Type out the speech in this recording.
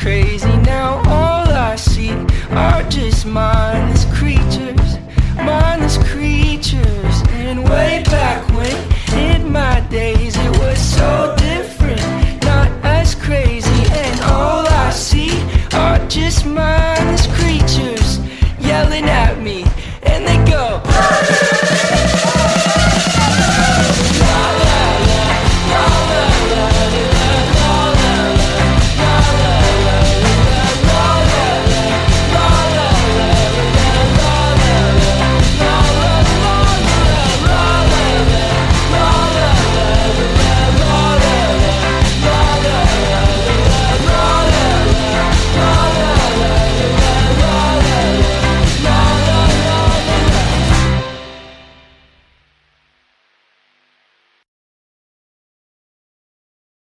crazy.